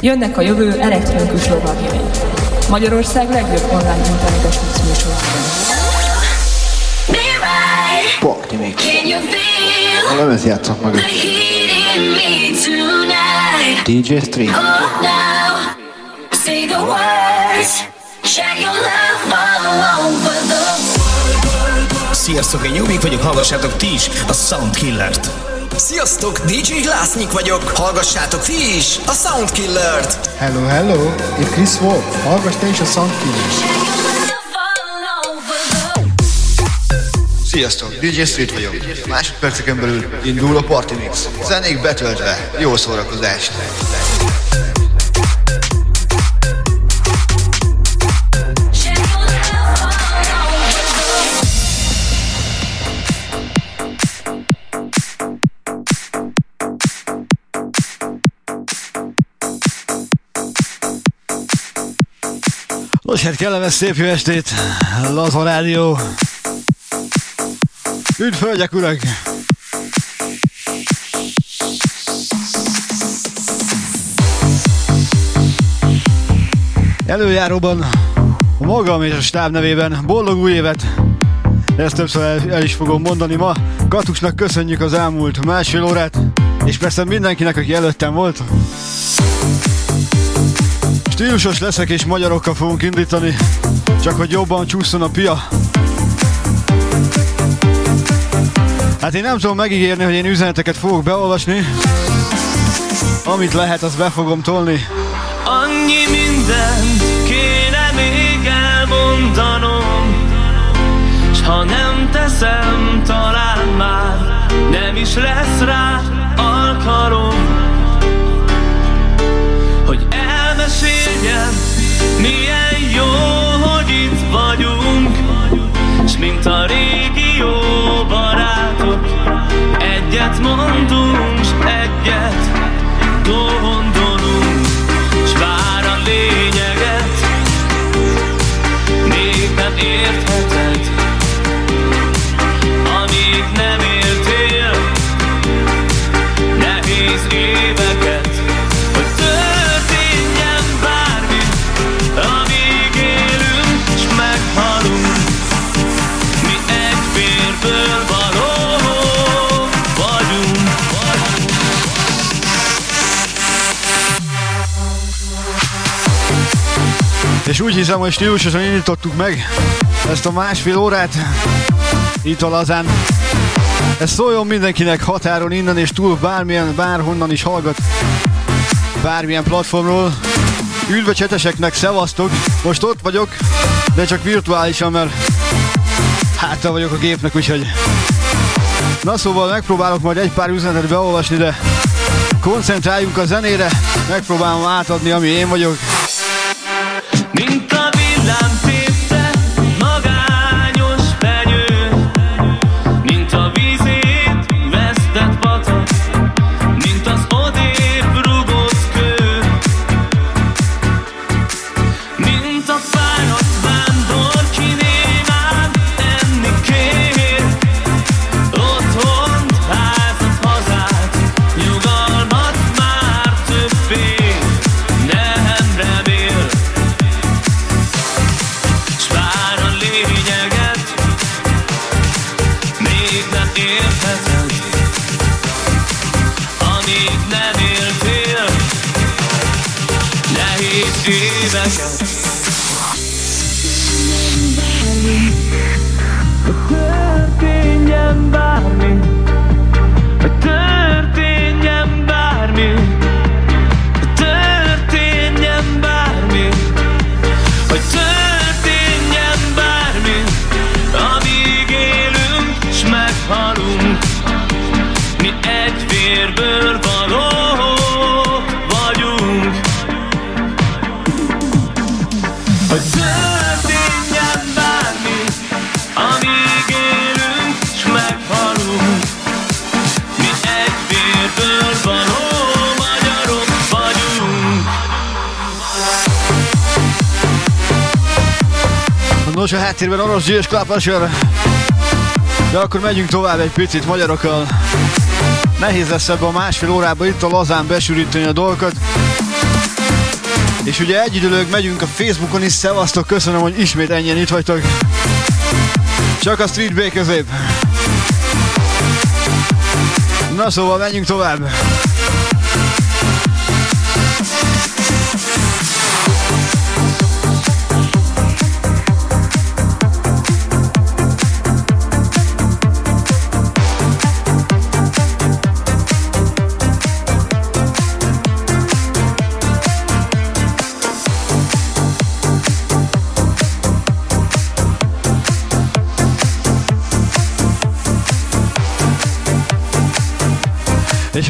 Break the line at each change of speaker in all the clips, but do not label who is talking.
Jönnek a jövő elektronikus lovagjai. Magyarország legjobb online internetes műsorában.
Pakni
még. A lemez
játszok
meg.
DJ Stream.
Say the words, share your love all over the
Sziasztok, én Jubik vagyok, hallgassátok ti is a Soundkillert. Sziasztok, DJ Glásznyik vagyok, hallgassátok ti is a Soundkillert.
Hello, hello, itt Chris Wolf, hallgass te is a Soundkillert. Sziasztok, DJ Street vagyok. Másodperceken belül indul a Party Mix. Zenék betöltve, jó szórakozást.
Nos, hát kellemes szép jó estét, Laza Rádió. Üdv, hölgyek, urak! Előjáróban a magam és a stáb nevében boldog új évet! Ezt többször el, el is fogom mondani ma. Katusnak köszönjük az elmúlt másfél órát, és persze mindenkinek, aki előttem volt. Stílusos leszek és magyarokkal fogunk indítani, csak hogy jobban csúszson a pia. Hát én nem tudom megígérni, hogy én üzeneteket fogok beolvasni. Amit lehet, azt be fogom tolni.
Annyi mindent kéne még elmondanom S ha nem teszem, talán már nem is lesz rá elmeséljem, milyen jó, hogy itt vagyunk S mint a régi jó barátok Egyet mondunk,
És úgy hiszem, hogy stílusosan indítottuk meg ezt a másfél órát itt a lazán. Ez szóljon mindenkinek határon innen és túl bármilyen, bárhonnan is hallgat bármilyen platformról. Üdv a cseteseknek, szevasztok! Most ott vagyok, de csak virtuálisan, mert hátra vagyok a gépnek, úgyhogy... Na szóval megpróbálok majd egy pár üzenetet beolvasni, de koncentráljunk a zenére, megpróbálom átadni, ami én vagyok.
Mint
Nos, a háttérben orosz G.S. Klapasör. De akkor megyünk tovább egy picit magyarokkal. Nehéz lesz ebbe a másfél órába itt a lazán besűríteni a dolgokat. És ugye egyidőleg megyünk a Facebookon is, szevasztok, köszönöm, hogy ismét ennyien itt vagytok. Csak a Street B közép. Na szóval menjünk tovább.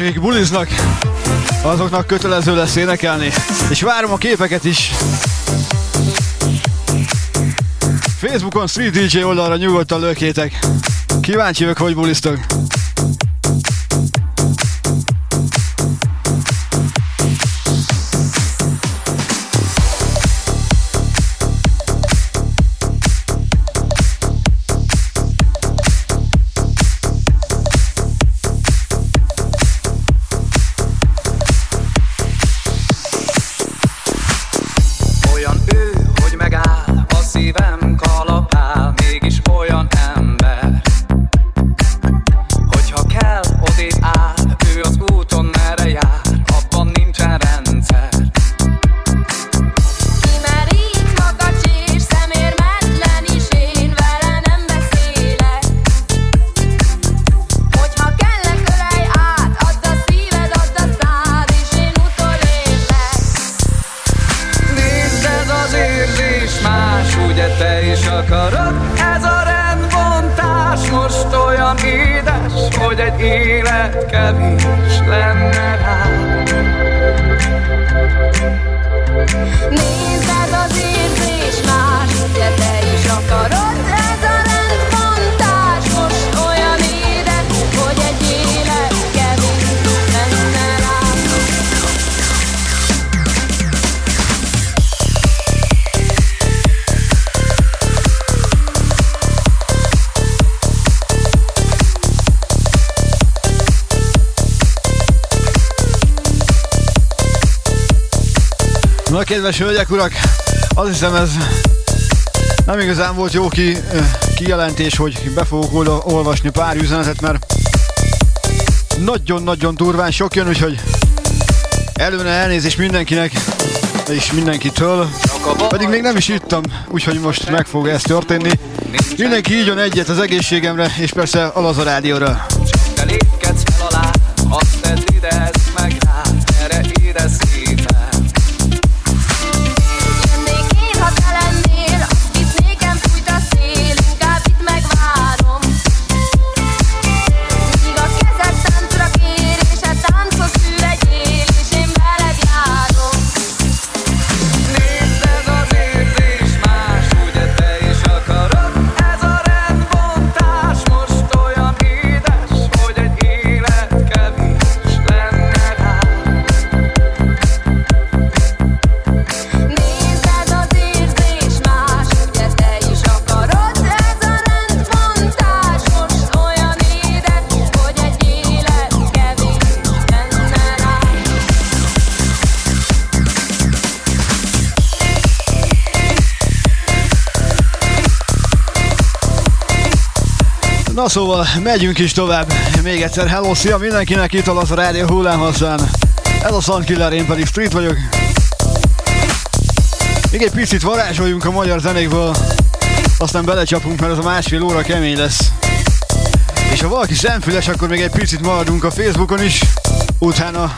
Akik buliznak, azoknak kötelező lesz énekelni. És várom a képeket is. Facebookon Street DJ oldalra nyugodtan lökétek. Kíváncsi vagyok, hogy buliztok. Kedves hölgyek, urak, azt hiszem ez nem igazán volt jó ki, kijelentés, hogy be fogok olvasni pár üzenetet, mert nagyon-nagyon durván sok jön, úgyhogy előne elnézés mindenkinek, és mindenkitől,
pedig még nem is ittam,
úgyhogy most meg fog ez történni.
Mindenki
így egyet az egészségemre, és persze a Rádióra. Szóval, megyünk is tovább. Még egyszer hello, szia mindenkinek, itt az a Rádió hullámhosszán. Ez a Sunkiller, én pedig Street vagyok. Még egy picit varázsoljunk a magyar zenékből, aztán belecsapunk, mert ez a másfél óra kemény lesz. És ha valaki szemfüles, akkor még egy picit maradunk a Facebookon is, utána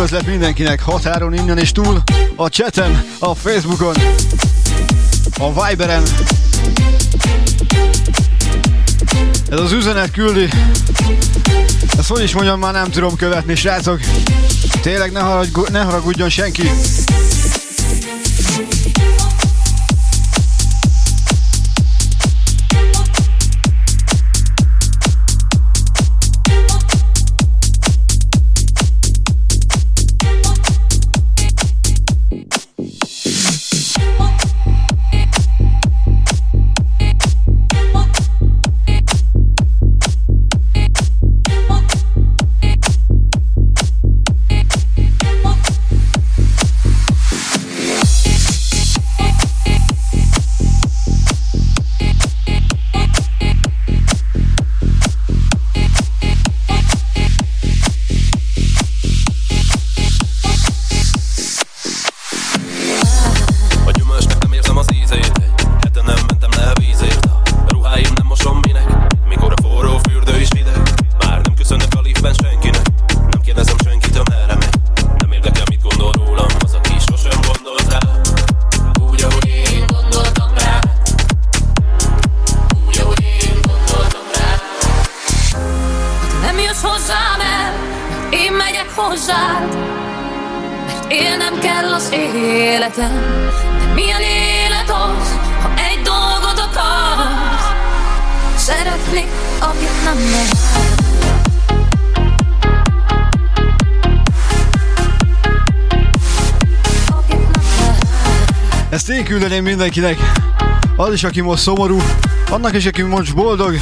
Üdvözlet mindenkinek határon innen és túl, a chaten, a Facebookon, a Viberen. Ez az üzenet küldi. Ezt hogy is mondjam, már nem tudom követni, srácok. Tényleg ne, harag, ne haragudjon senki. mindenkinek. Az is, aki most szomorú, annak is, aki most boldog,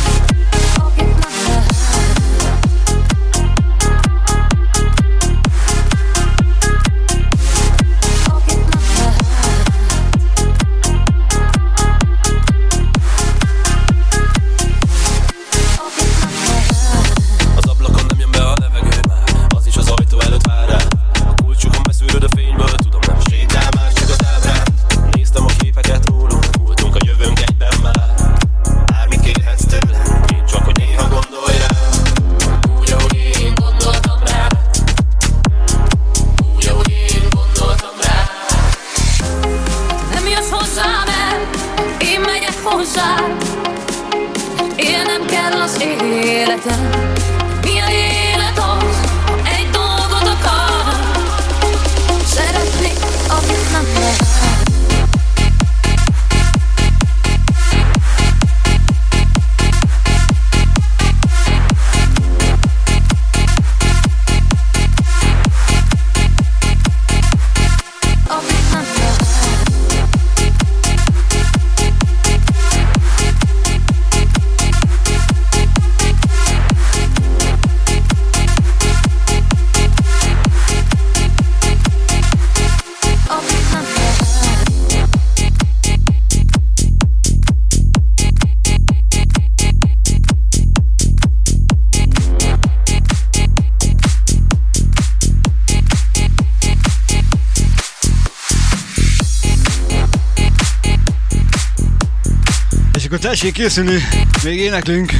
akkor tessék készülni, még éneklünk.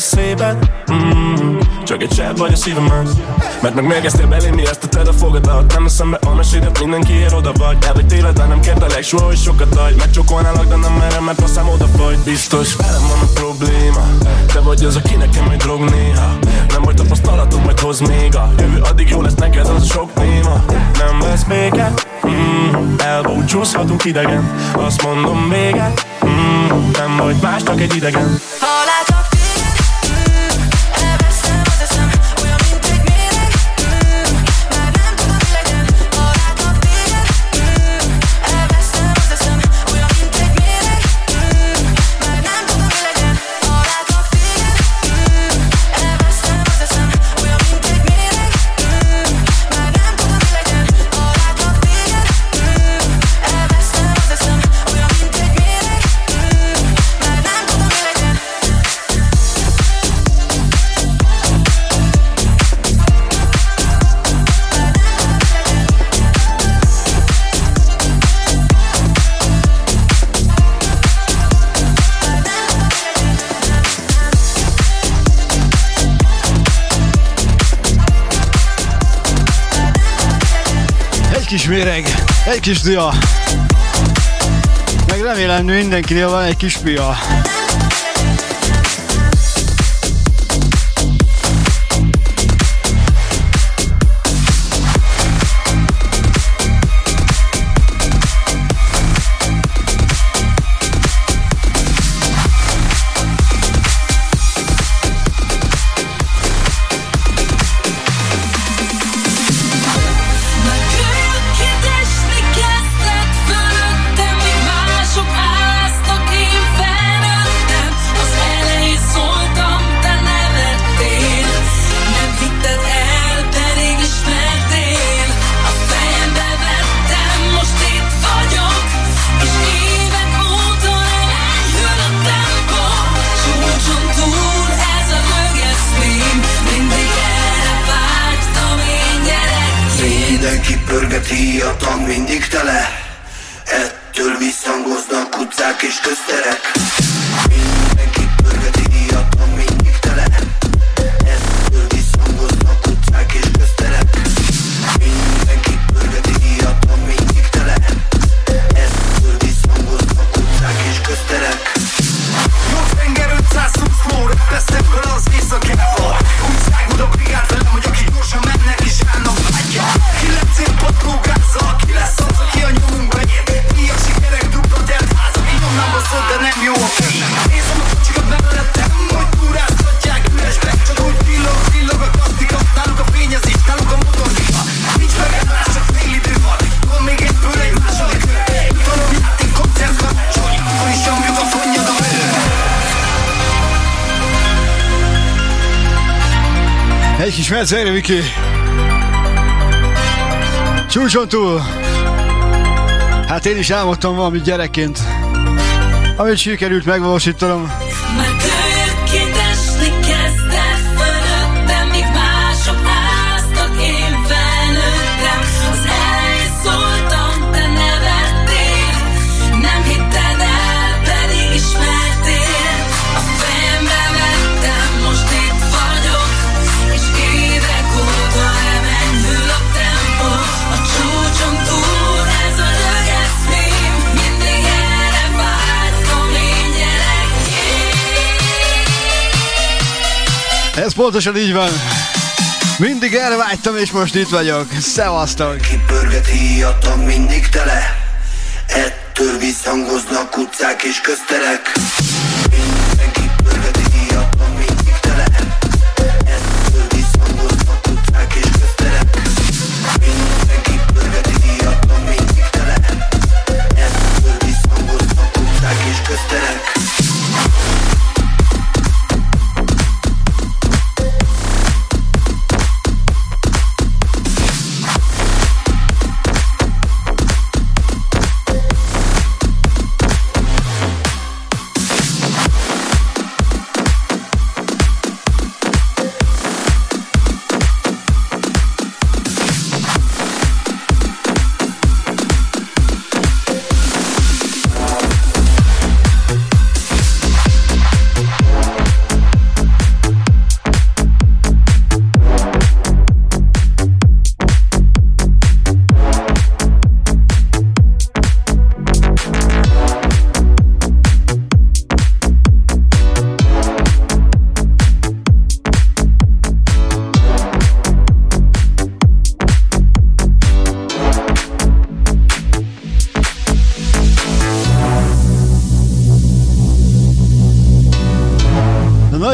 szépen? Mm, Csak egy csepp vagy a szívemön Mert megmérgeztél belém, mi ezt tetted a fogadat Nem szembe, a mesédet, mindenkiért oda vagy. El vagy téled, de nem kérdelek, soha, hogy sokat adj. Megcsokolnálak, de nem merem, mert a szám odafagy. Biztos, velem van a probléma. Te vagy az, aki nekem majd drog néha. Nem vagy tapasztalatom, majd hoz még a Jövő addig jó lesz neked, az a sok néma. Nem lesz béke, mm, mm-hmm. elbúcsúzhatunk idegen. Azt mondom vége, mm, mm-hmm. nem vagy másnak egy idegen.
Ha látom
méreg, egy kis dia. Meg remélem mindenkinél van egy kis pia.
kipörgeti a tang mindig tele. Ettől visszhangoznak utcák és közterek.
ismert szerint, Viki. Csúcson túl. Hát én is álmodtam valami gyerekként, amit sikerült megvalósítanom. Ez pontosan így van. Mindig erre vágytam, és most itt vagyok. Szevasztok!
Kipörget híjatlan mindig tele Ettől visszhangoznak utcák és közterek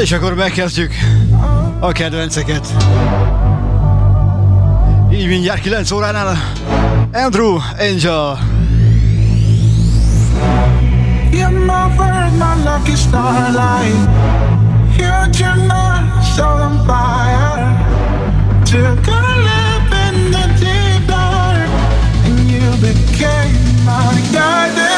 és akkor megkezdjük a kedvenceket. Így mindjárt 9 óránál Andrew Angel.
You're my bird, my lucky starlight. You're just so on fire. Took a lip in the deep dark, and you became my guiding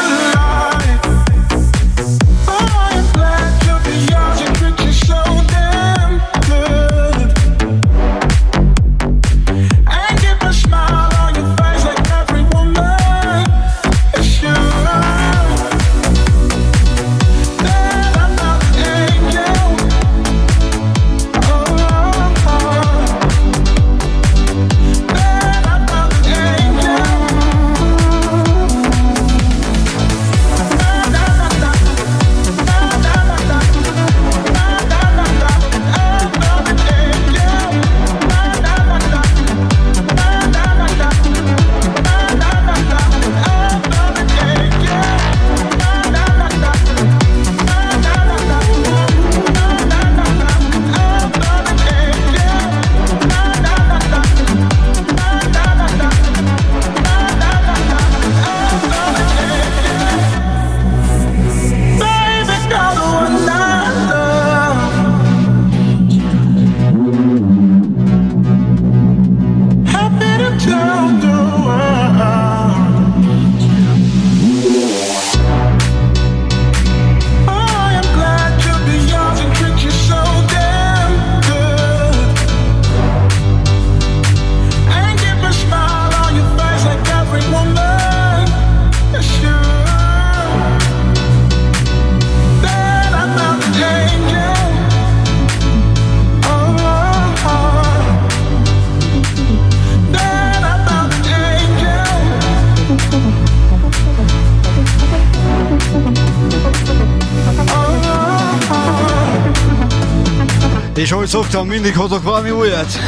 ahogy szoktam, mindig hozok valami újat.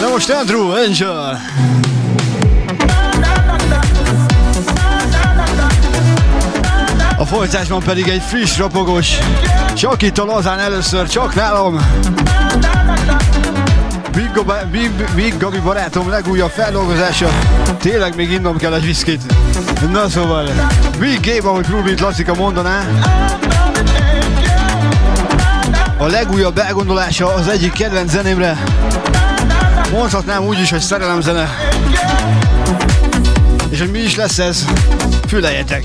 De most Andrew, Angel! A folytásban pedig egy friss, rapogos, csak itt a lazán először, csak nálam. Big, Big, Big Gabi barátom legújabb feldolgozása. Tényleg még innom kell egy viszkit. Na szóval, Big Game, ahogy Rubit Lassika mondaná. A legújabb elgondolása az egyik kedvenc zenémre. Mondhatnám úgy is, hogy szerelemzene. És hogy mi is lesz ez, füleljetek!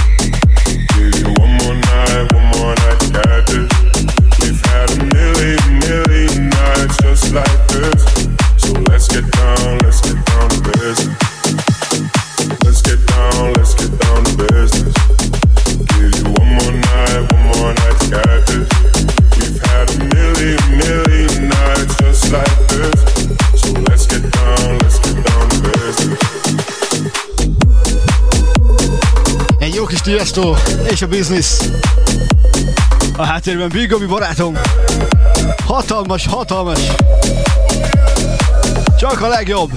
És a biznisz. A háttérben Bigobi barátom. Hatalmas, hatalmas. Csak a legjobb.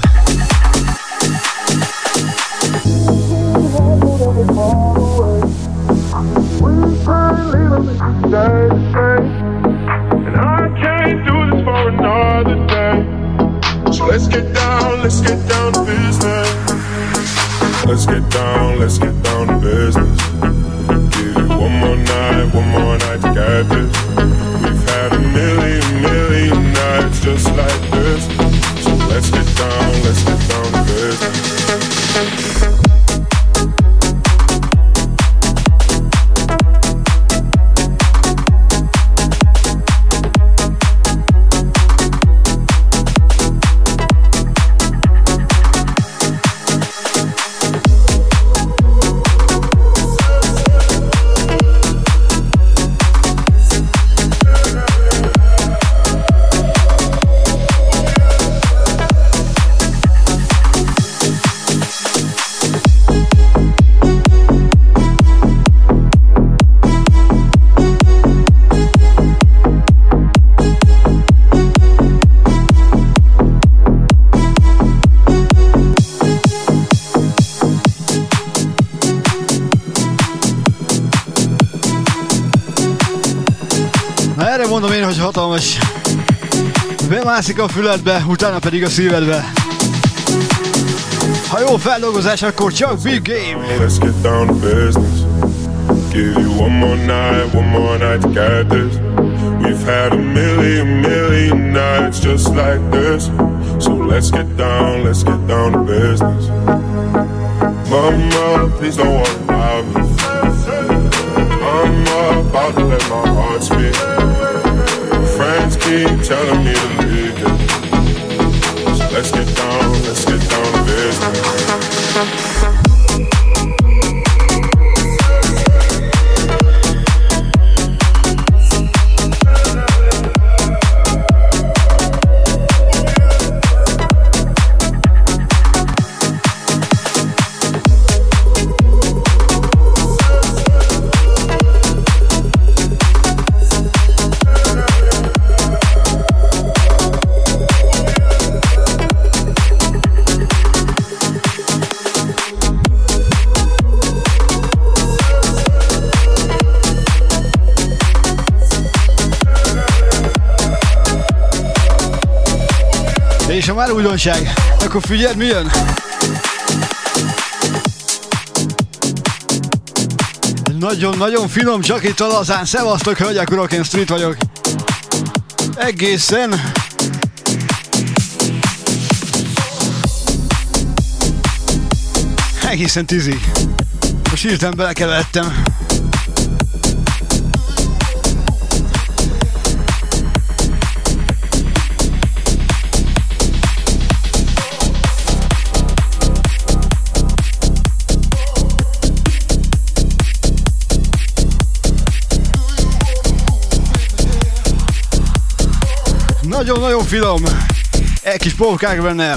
Let's get down, let's get down to business. Let's get down, let's get down Bemászik a füledbe, utána pedig a szívedbe. Ha jó feldolgozás, akkor csak big game. Let's get down to business. Give you one more night, one more night to get this. We've had a
million, million nights just like this. So let's get down, let's get down to business. Mama, please don't worry about me. I'm about to let my heart speak friends keep telling me to leave it. So let's get down, let's get down to business.
És ha már újdonság, akkor figyeld, mi jön? Nagyon-nagyon finom, csak itt a lazán. Szevasztok, hölgyek, urak, én street vagyok. Egészen egészen tízig. Most hirtelen belekeveredtem. Nagyon-nagyon finom. Egy kis polkák benne.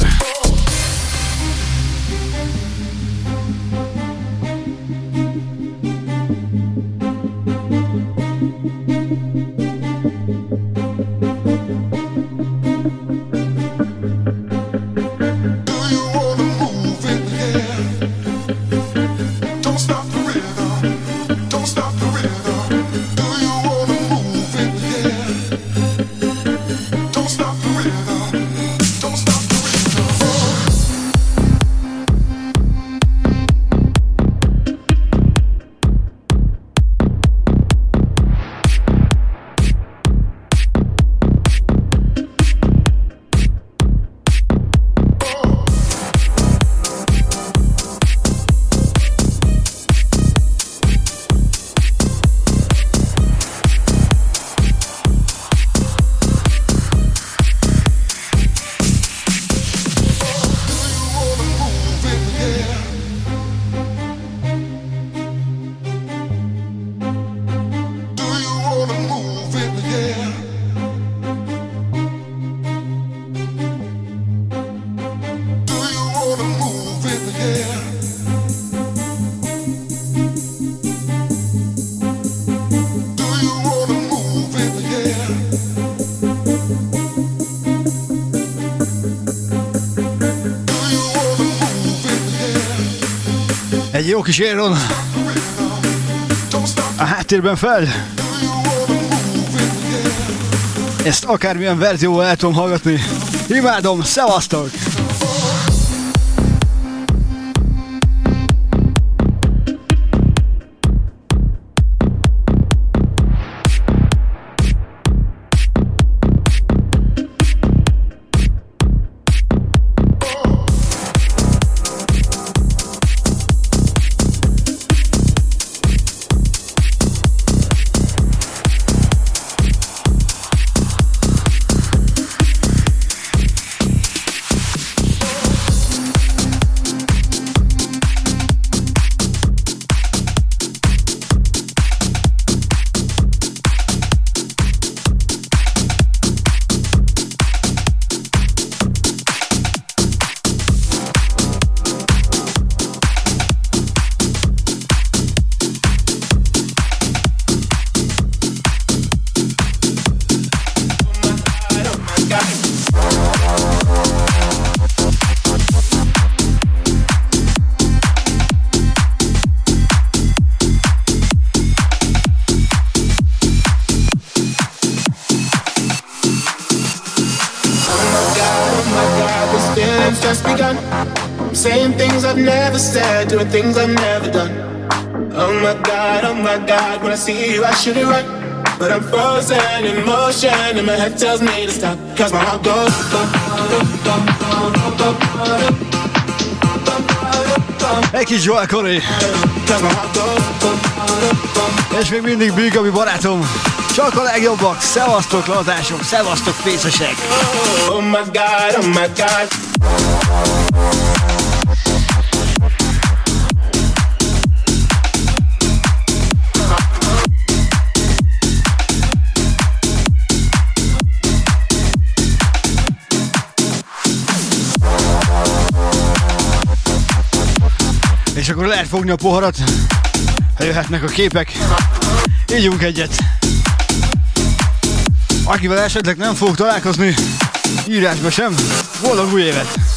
Jó kis éron. A háttérben fel. Ezt akármilyen verzióval el tudom hallgatni. Imádom, szevasztok!
And my head tells me to stop. Cause my heart goes.
Egy kis Joel Corey. És még mindig Big Abi barátom. Csak a legjobbak. Szevasztok lazások, szevasztok fészesek.
Oh my god, oh my god.
És akkor lehet fogni a poharat, ha jöhetnek a képek. Ígyunk egyet. Akivel esetleg nem fog találkozni, írásba sem, boldog új évet!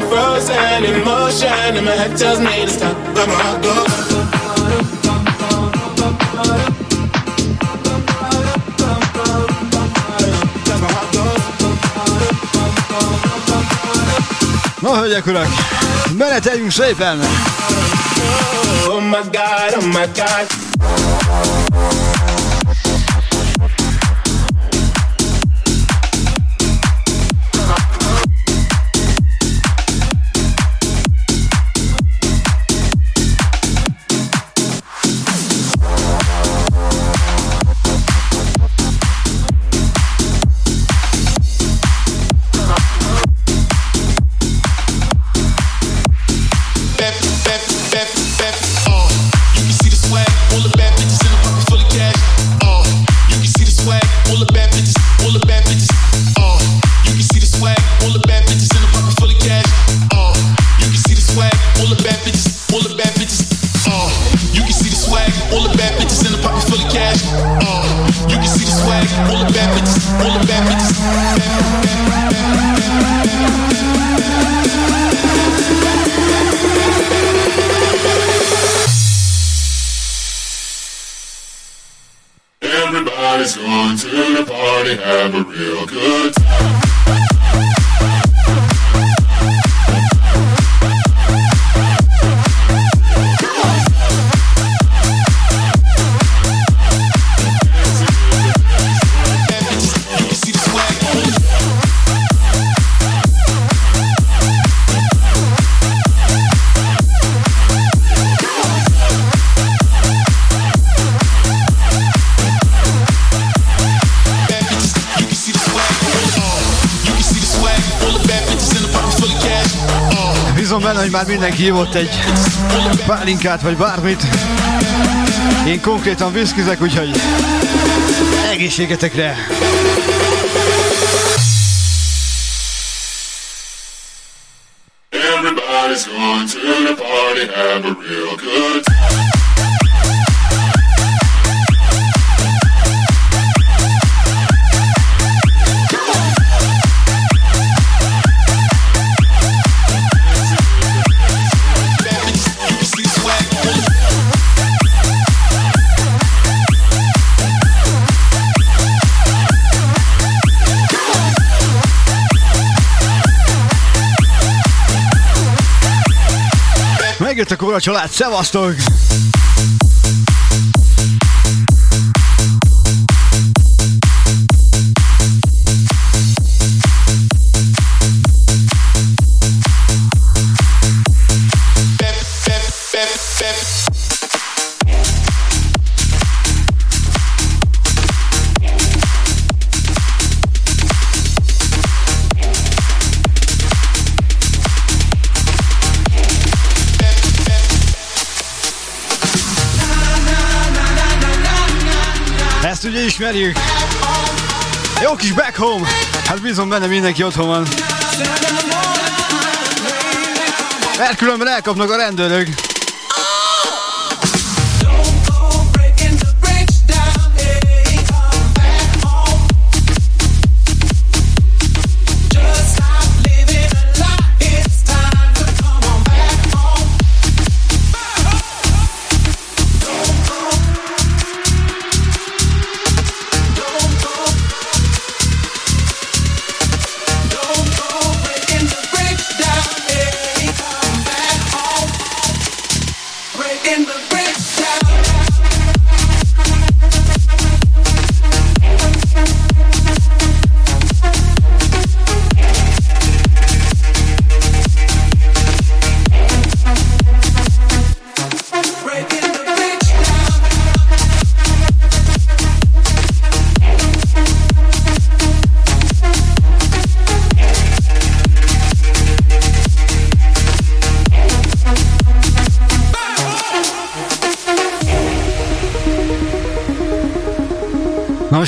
Frozen in motion, and my head tells me to stop, but my heart goes.
Na, hölgyek, urak, meneteljünk szépen!
Oh my god, oh my god.
Már mindenki hívott
egy
pálinkát vagy bármit. Én konkrétan viszkizek, úgyhogy egészségetekre! Megjött a kóra család, szevasztok! Ismerjük. Jó kis back home. Hát bízom benne mindenki otthon van. Mert különben elkapnak a rendőrök.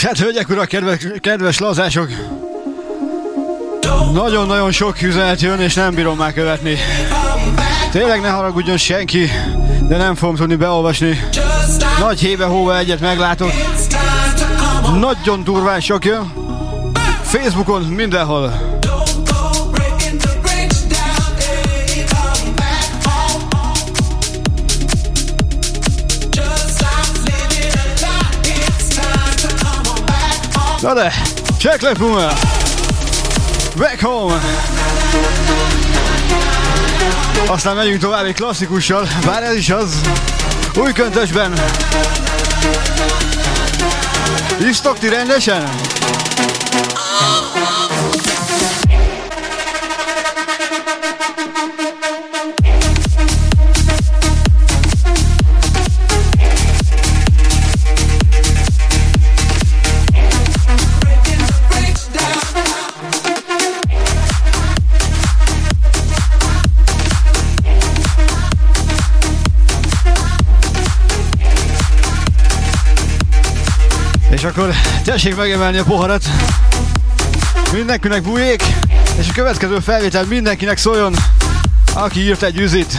Nos hát, hölgyek, urak, kedves, kedves lazások! Nagyon-nagyon sok üzenet jön, és nem bírom már követni. Tényleg ne haragudjon senki, de nem fogom tudni beolvasni. Nagy hébe hóva egyet meglátok. Nagyon durván sok jön. Facebookon, mindenhol. Na de, check le Puma! Back home! Aztán megyünk tovább egy klasszikussal, bár ez is az, új köntösben. Isztok ti rendesen? Akkor tessék megemelni a poharat. Mindenkinek bujék, és a következő felvétel mindenkinek szóljon, aki írt egy üzit.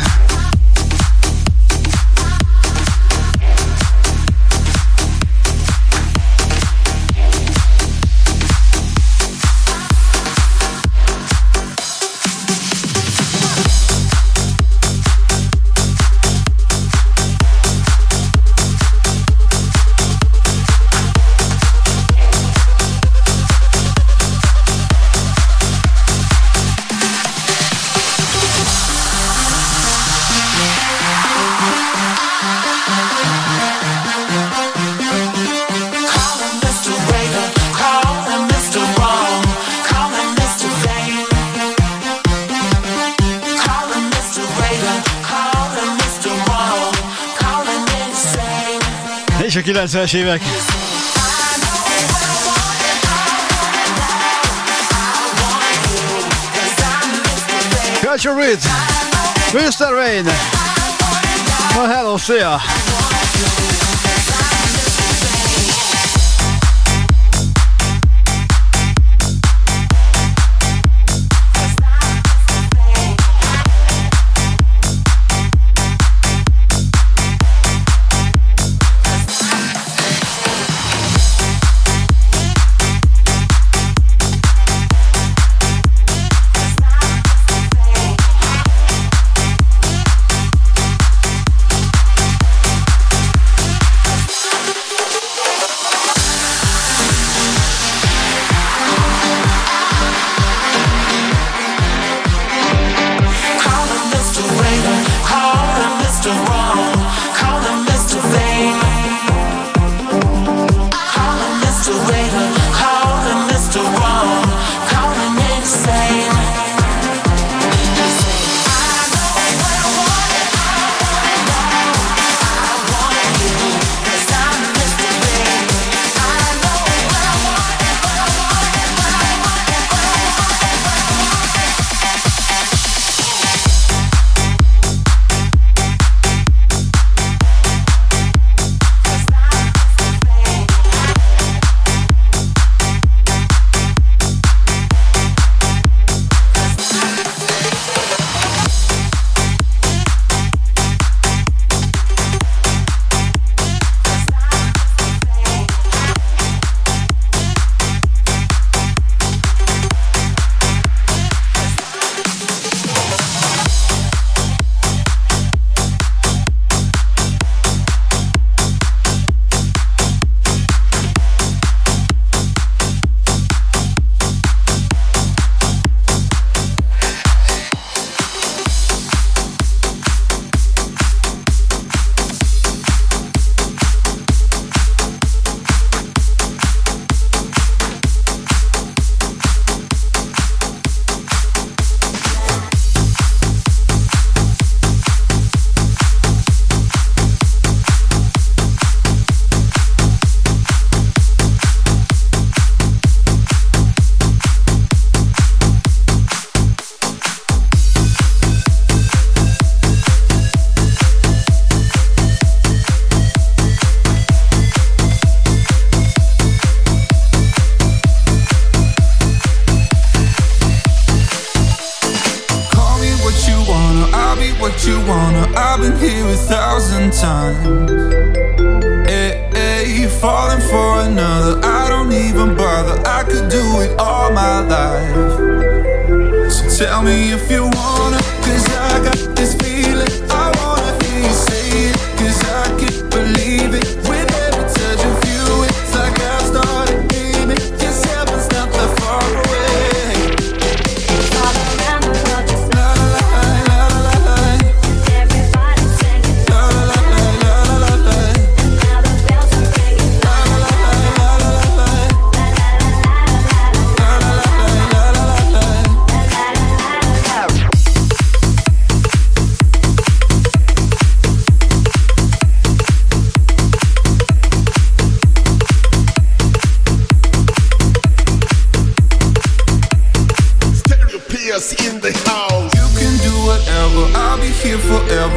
90-es évek. Culture Read, Mr. Rain. Well, hello, szia!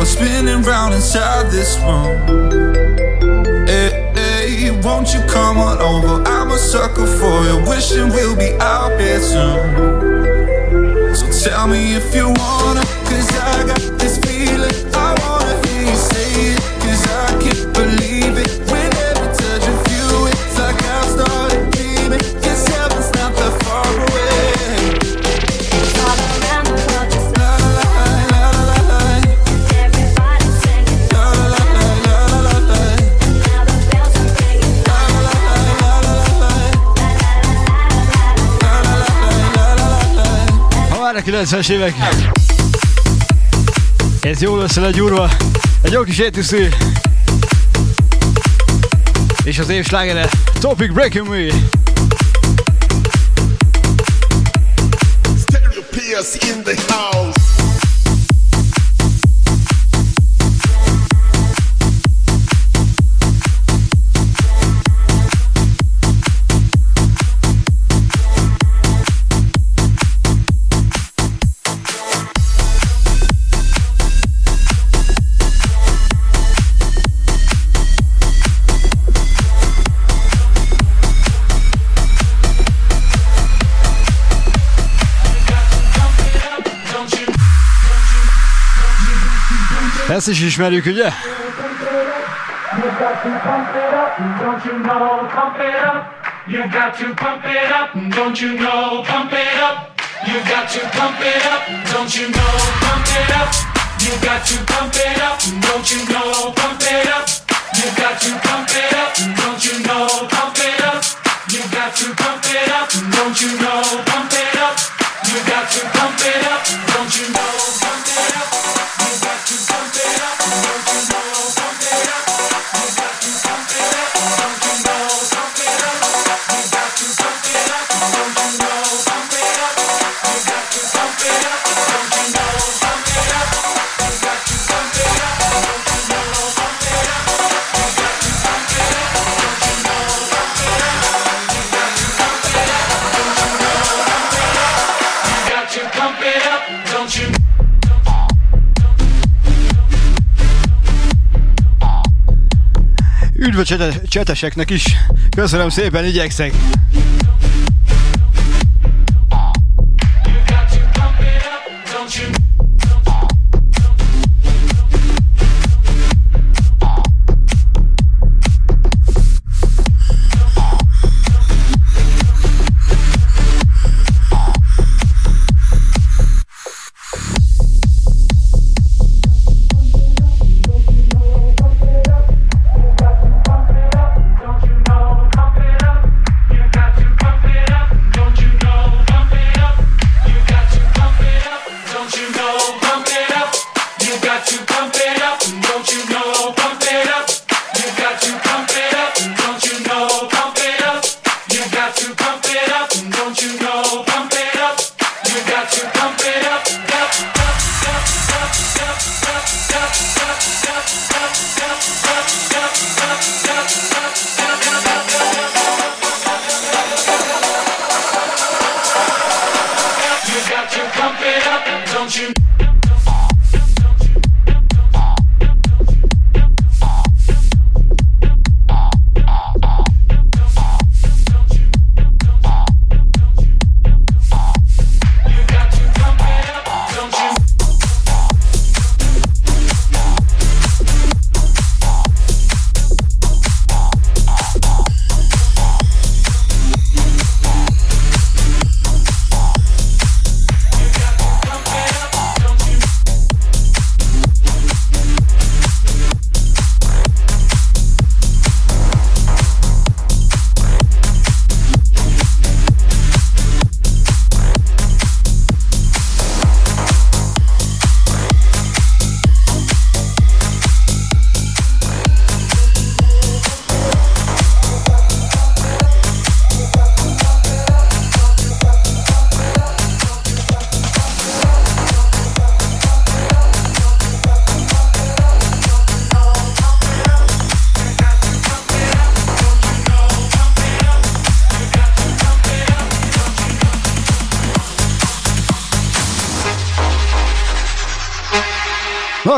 Forever, spinning round inside this room. Hey, hey, won't you come on over? I'm a sucker for you, wishing we'll be out here soon. So tell me if you wanna, cause I got this
90-es évek. Ez jól össze lett gyúrva. Egy jó kis étűszű. És az év slágere Topic Breaking Me.
Pierce in the house.
Is ismerjük, ugye? You
got to pump it up, don't you know? Pump it up. Got to pump it up, don't you know? Pump it up. Got to pump it up, don't you know? Pump it up. Got to pump it up, don't you know? Pump it up. Don't you know?
Cseteseknek is. Köszönöm szépen, igyekszek.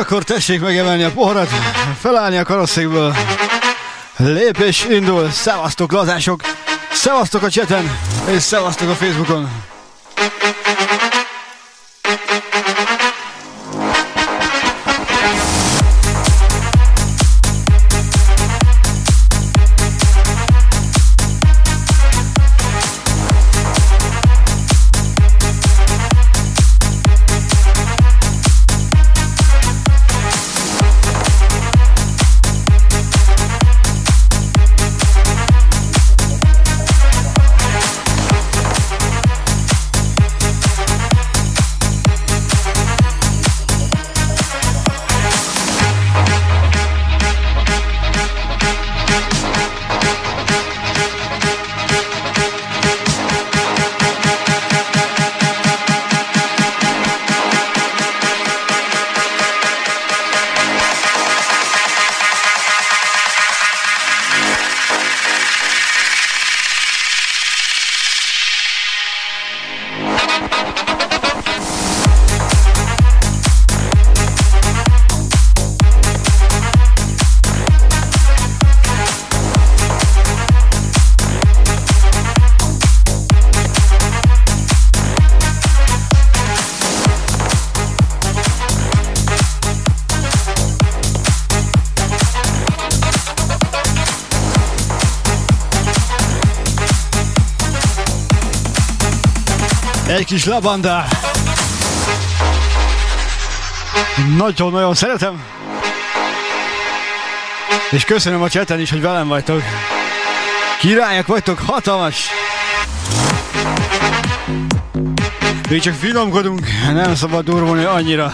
Akkor tessék megemelni a poharat, felállni a karosszékből. Lépés indul, szevasztok lazások, szevasztok a cseten, és szevasztok a Facebookon. Kis lavanda. Nagyon-nagyon szeretem. És köszönöm a cseten is, hogy velem vagytok. Királyok vagytok, hatalmas. Mi csak finomkodunk, nem szabad durvulni annyira.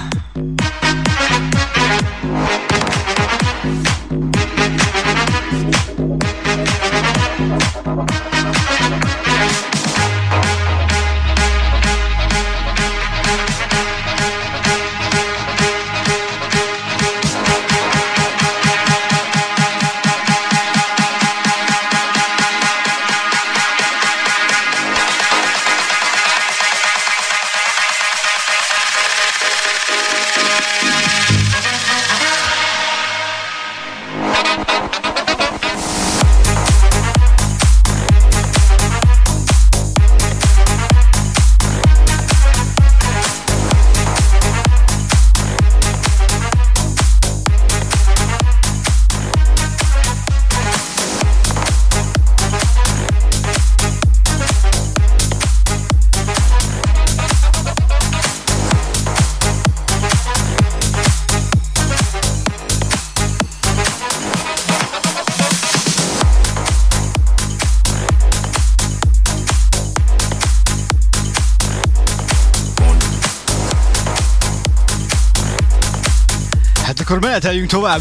Akkor meneteljünk tovább.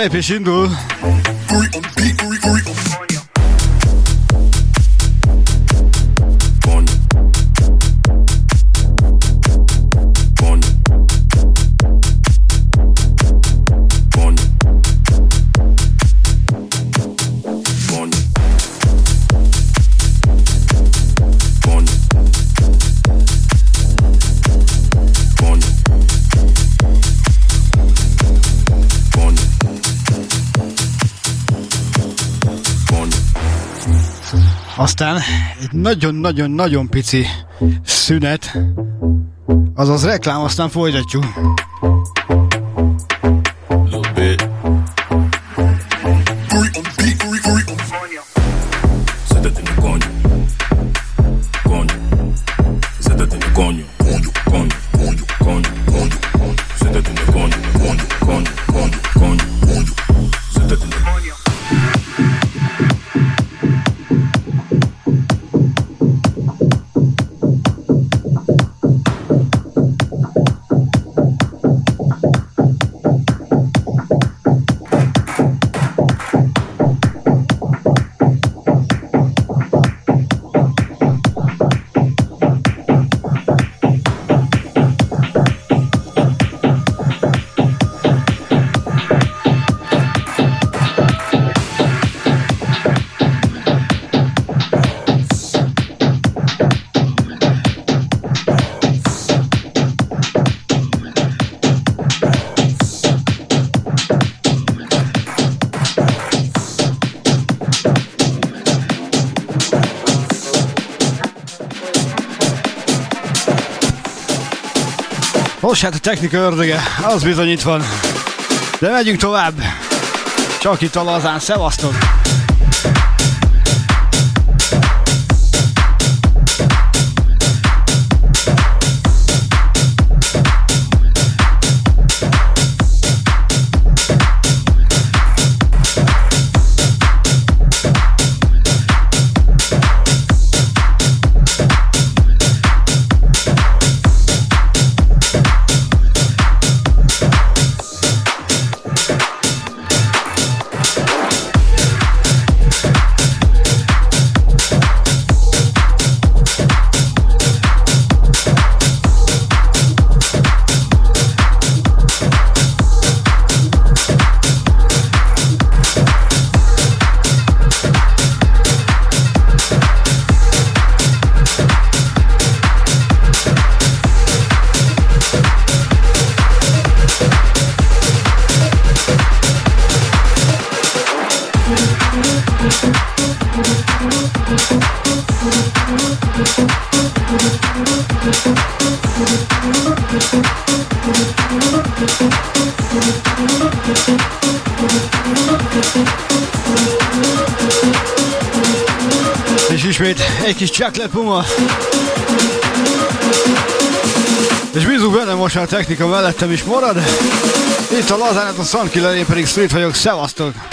Na akkor Aztán egy nagyon-nagyon-nagyon pici szünet, azaz reklám, aztán folytatjuk. Most hát a technika ördöge, az bizony itt van. De megyünk tovább. Csak itt a lazán, szevasztok! Kis Chocolate Puma. És bízunk benne most a technika mellettem is marad. Itt a Lazánát a Sunkiller, én pedig Street vagyok, szevasztok!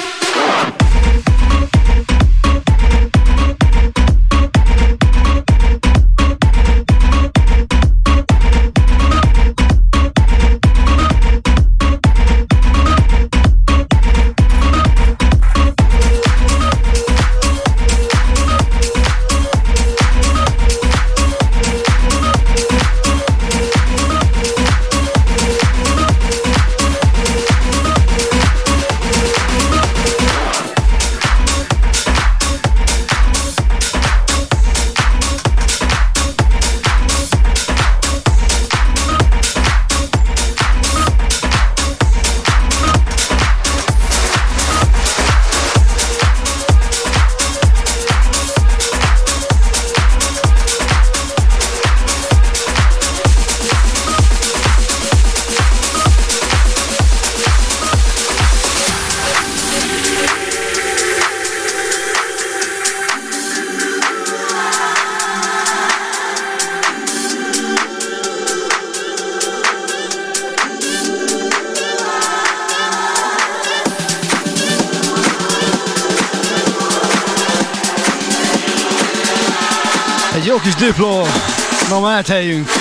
Normaal helyünk.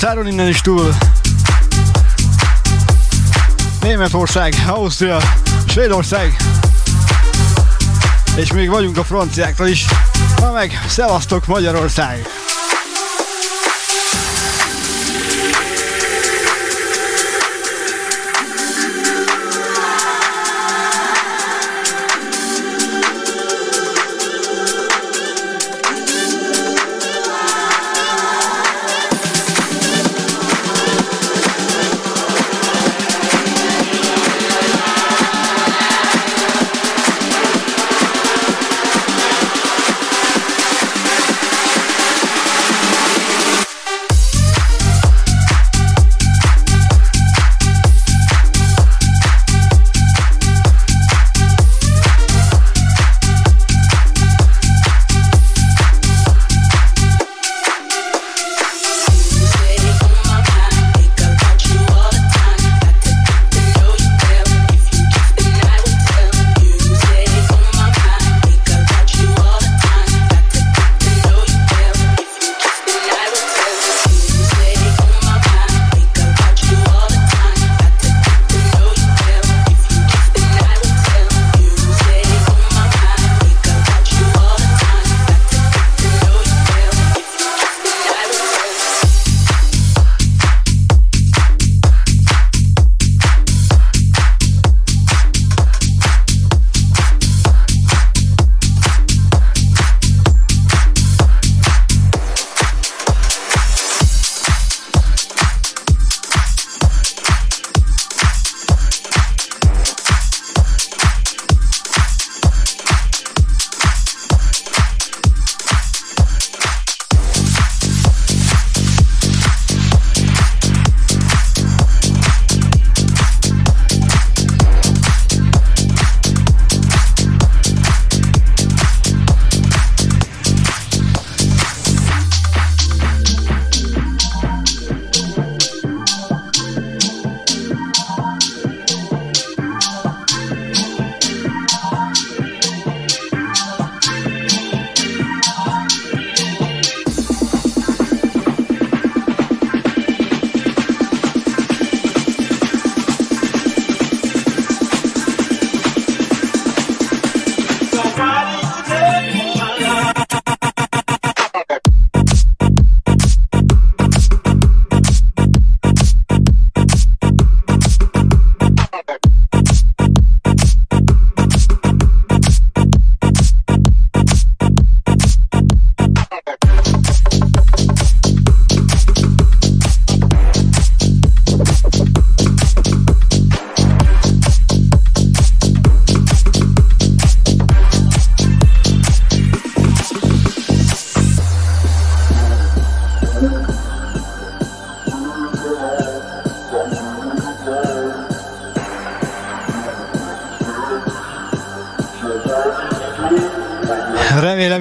Határon innen is túl. Németország, Ausztria, Svédország, és még vagyunk a franciáktól is. Na meg, szevasztok Magyarország!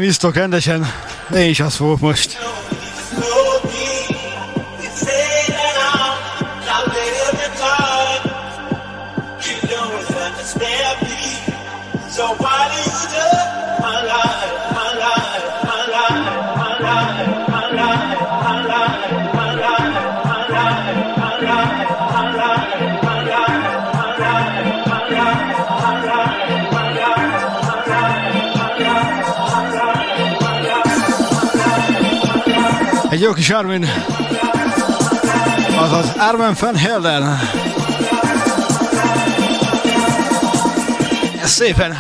Isztok rendesen. Én is azt fogok most. Jó kis Armin. Azaz Armin van Helden. Szépen,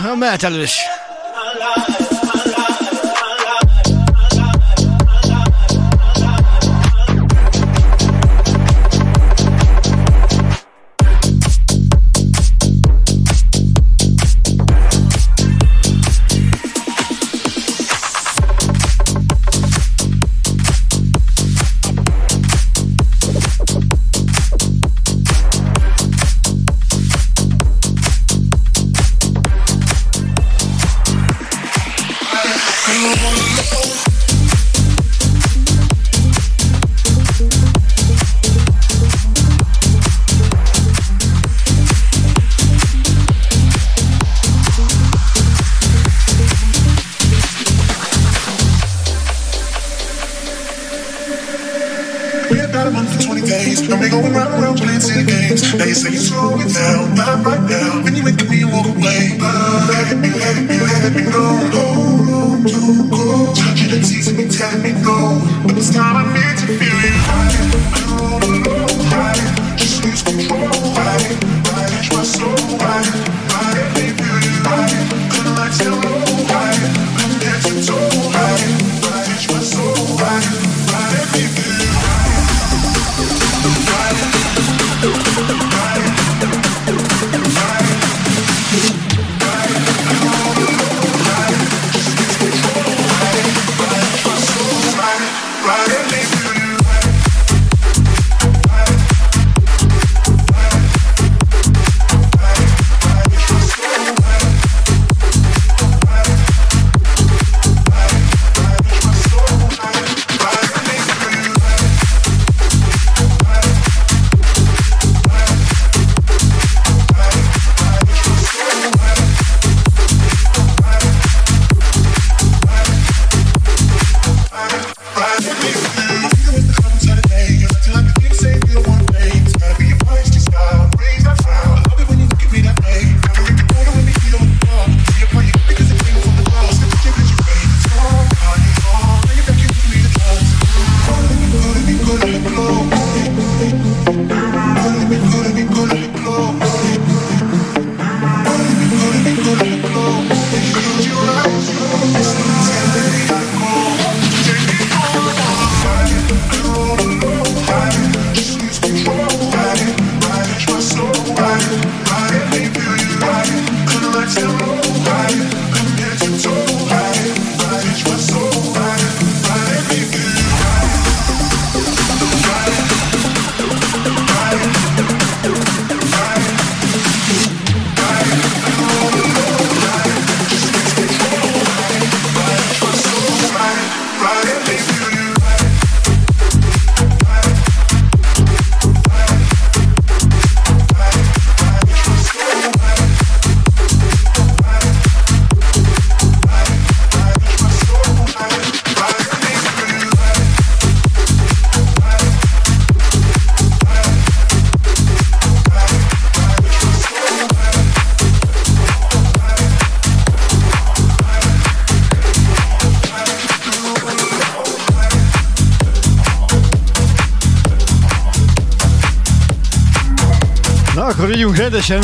mehet rendesen.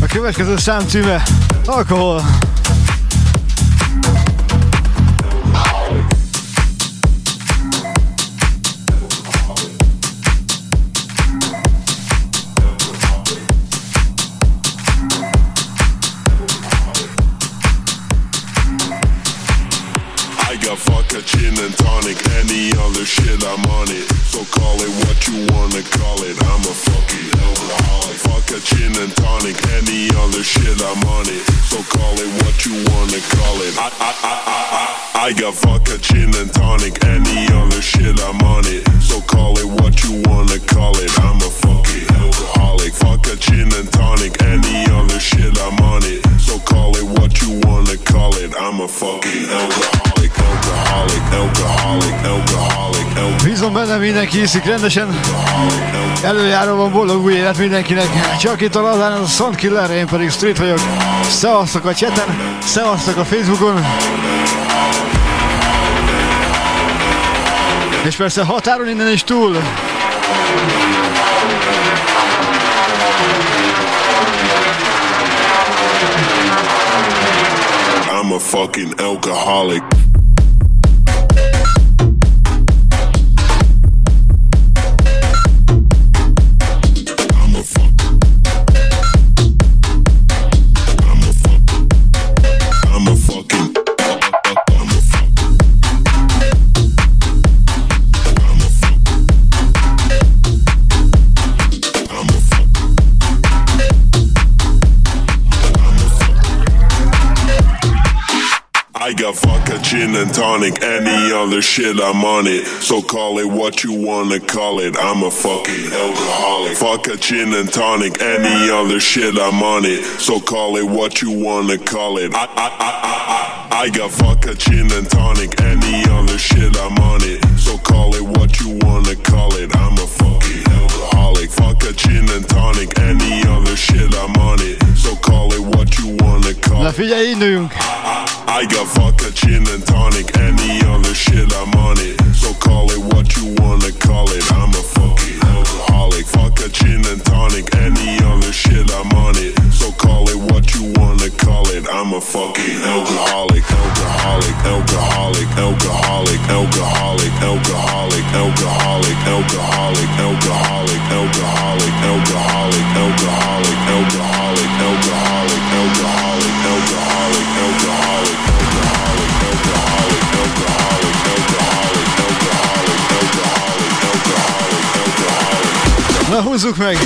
A következő szám címe Alkohol. Mindenki iszik rendesen. Előjáróban boldog új élet mindenkinek. Csak itt a lazán az a Soundkiller, én pedig Street vagyok. Szevasztok a chaten, szevasztok a Facebookon. És persze határon innen is túl.
I'm a fucking alcoholic. I got vodka, gin and tonic, any other shit, I'm on it. So call it what you wanna call it. I'm a fucking alcoholic. Vodka, gin and tonic, any other shit, I'm on it. So call it what you wanna call it. I, I, I, I, I, I got vodka, gin and tonic, any other shit, I'm on it. So call it what you wanna call it. I'm a fucking alcoholic. Vodka, gin and tonic, any other shit, I'm on it. So call it what you wanna call it.
figyelj,
induljunk! I got vodka, gin and tonic, any other shit, I'm on it. So call it what you wanna call it. I'm a fucking alcoholic. Vodka, gin and tonic, any other shit, I'm on it. So call it what you wanna call it. I'm a fucking alcoholic, alcoholic, alcoholic, alcoholic, alcoholic, alcoholic, alcoholic, alcoholic, alcoholic, alcoholic,
húzzuk meg!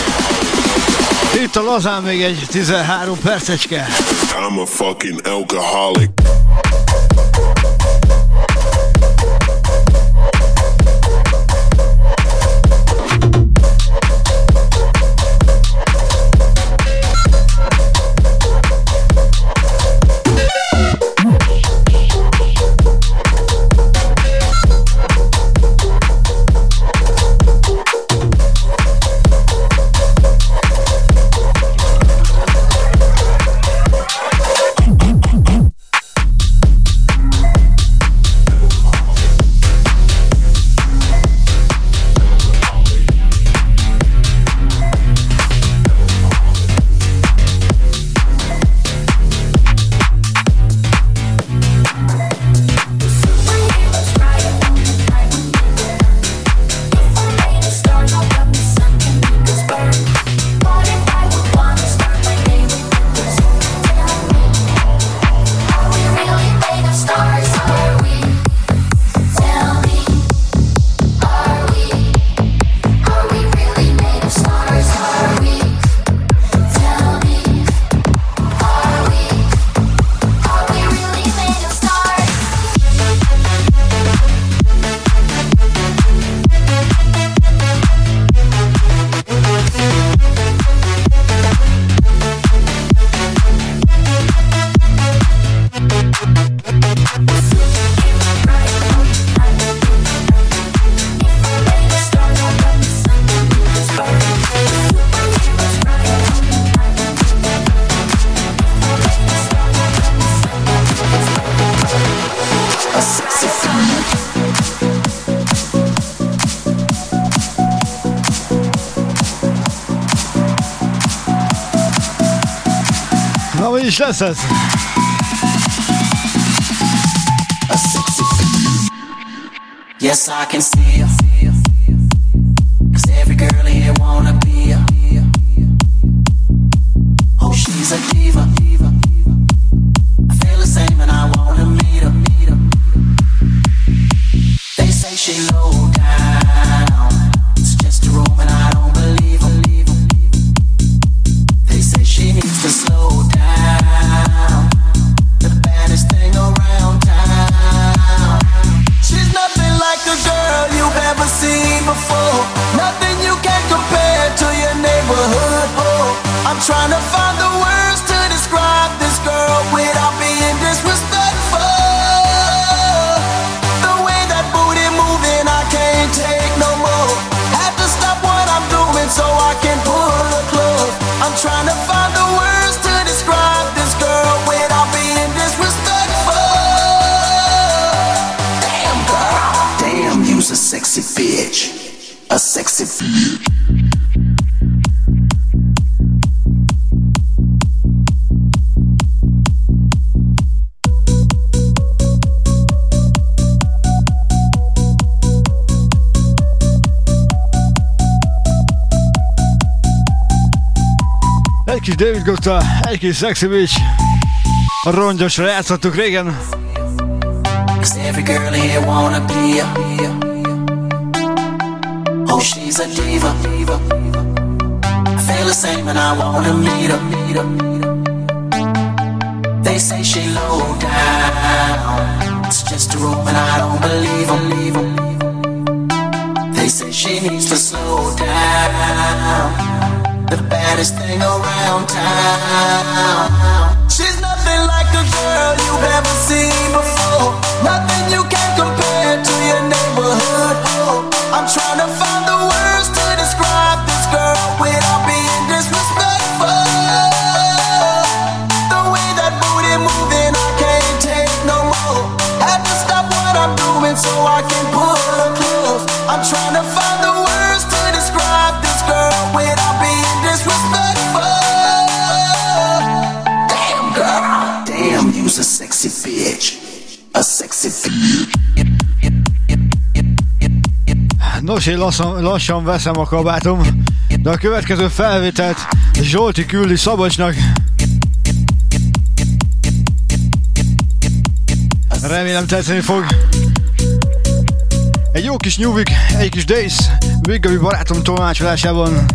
Itt a lazán még egy 13 percecske.
I'm a fucking alcoholic.
Yes, I can see you.
David Guetta, egy kis Sexy Bitch. A rongyosra játszottuk régen.
Every girl here wanna be a Oh, she's a diva I feel the same and I wanna meet meet meet. They say she low down It's just a I don't believe They say she needs to slow down baddest thing around town
Nos, én lassan, lassan veszem a kabátom, de a következő felvételt Zsolti küldi Szabocsnak.
Remélem
tetszeni fog. Egy jó kis nyúvik, egy kis Dace, Viggavi barátom tolmácsolásában.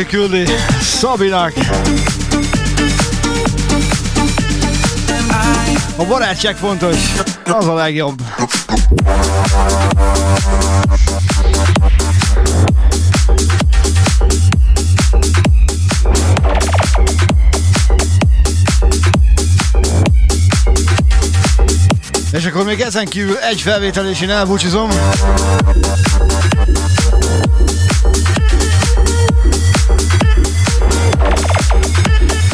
Zsolti küldi Szabinak. A barátság fontos, az a legjobb. És akkor még ezen kívül egy felvétel és én elbúcsúzom.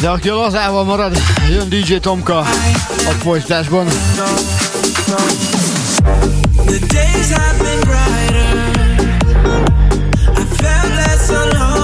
De aki a lazával marad, jön DJ Tomka
a
folytásban.
The days have been brighter. I felt less alone.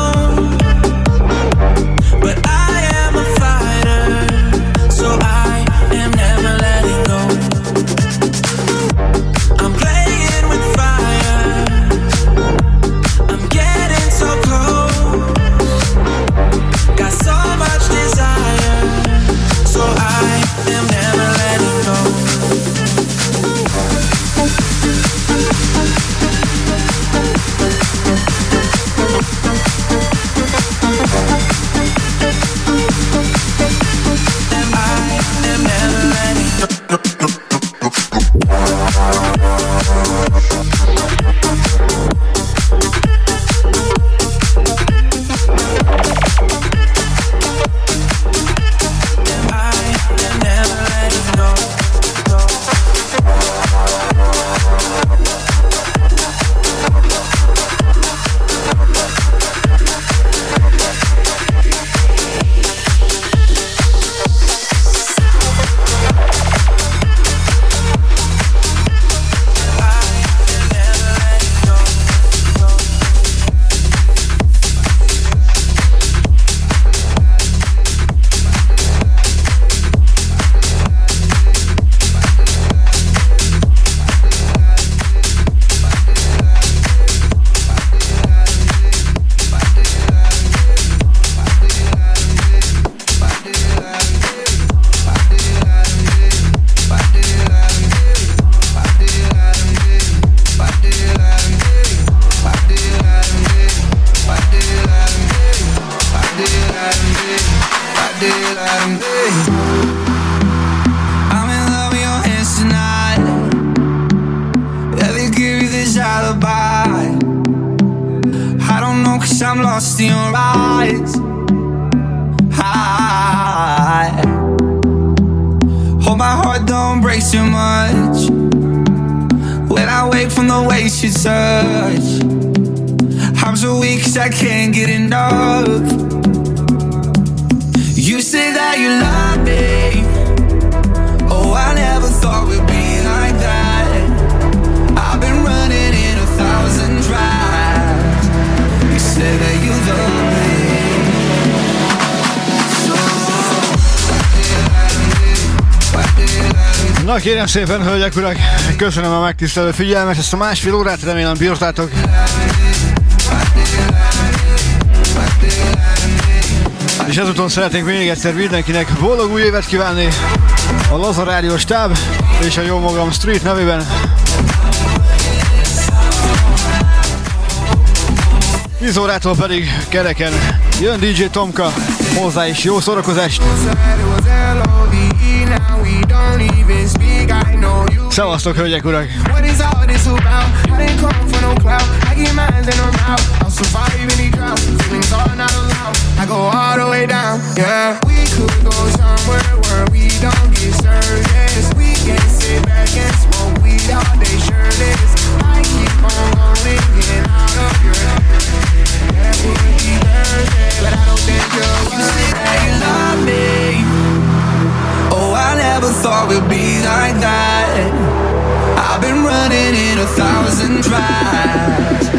Say that you love me. Oh, I never thought we'd be like that. I've been running in a thousand drives. You say that you love me.
Na kérem szépen, hölgyek, urak, köszönöm a megtisztelő figyelmet, ezt a másfél órát remélem bírtátok. És ezúton szeretnék még egyszer mindenkinek boldog új évet kívánni a Lazarádió stáb és a jó magam Street nevében. 10 órától pedig kereken jön DJ Tomka, hozzá is jó szórakozást!
Szevasztok,
hölgyek, urak!
What is all this about? I didn't come for no clout. demons and I'm out. I'll survive any drought. Feelings are not allowed. I go all the way down. Yeah, we could go somewhere where we don't get service. We can sit back and smoke weed all day, sure. I keep on going in out of your head. That would be Thursday, but I don't think you're. You say
that you love me. Oh, I never thought we'd be like that. I've been running in a thousand tries.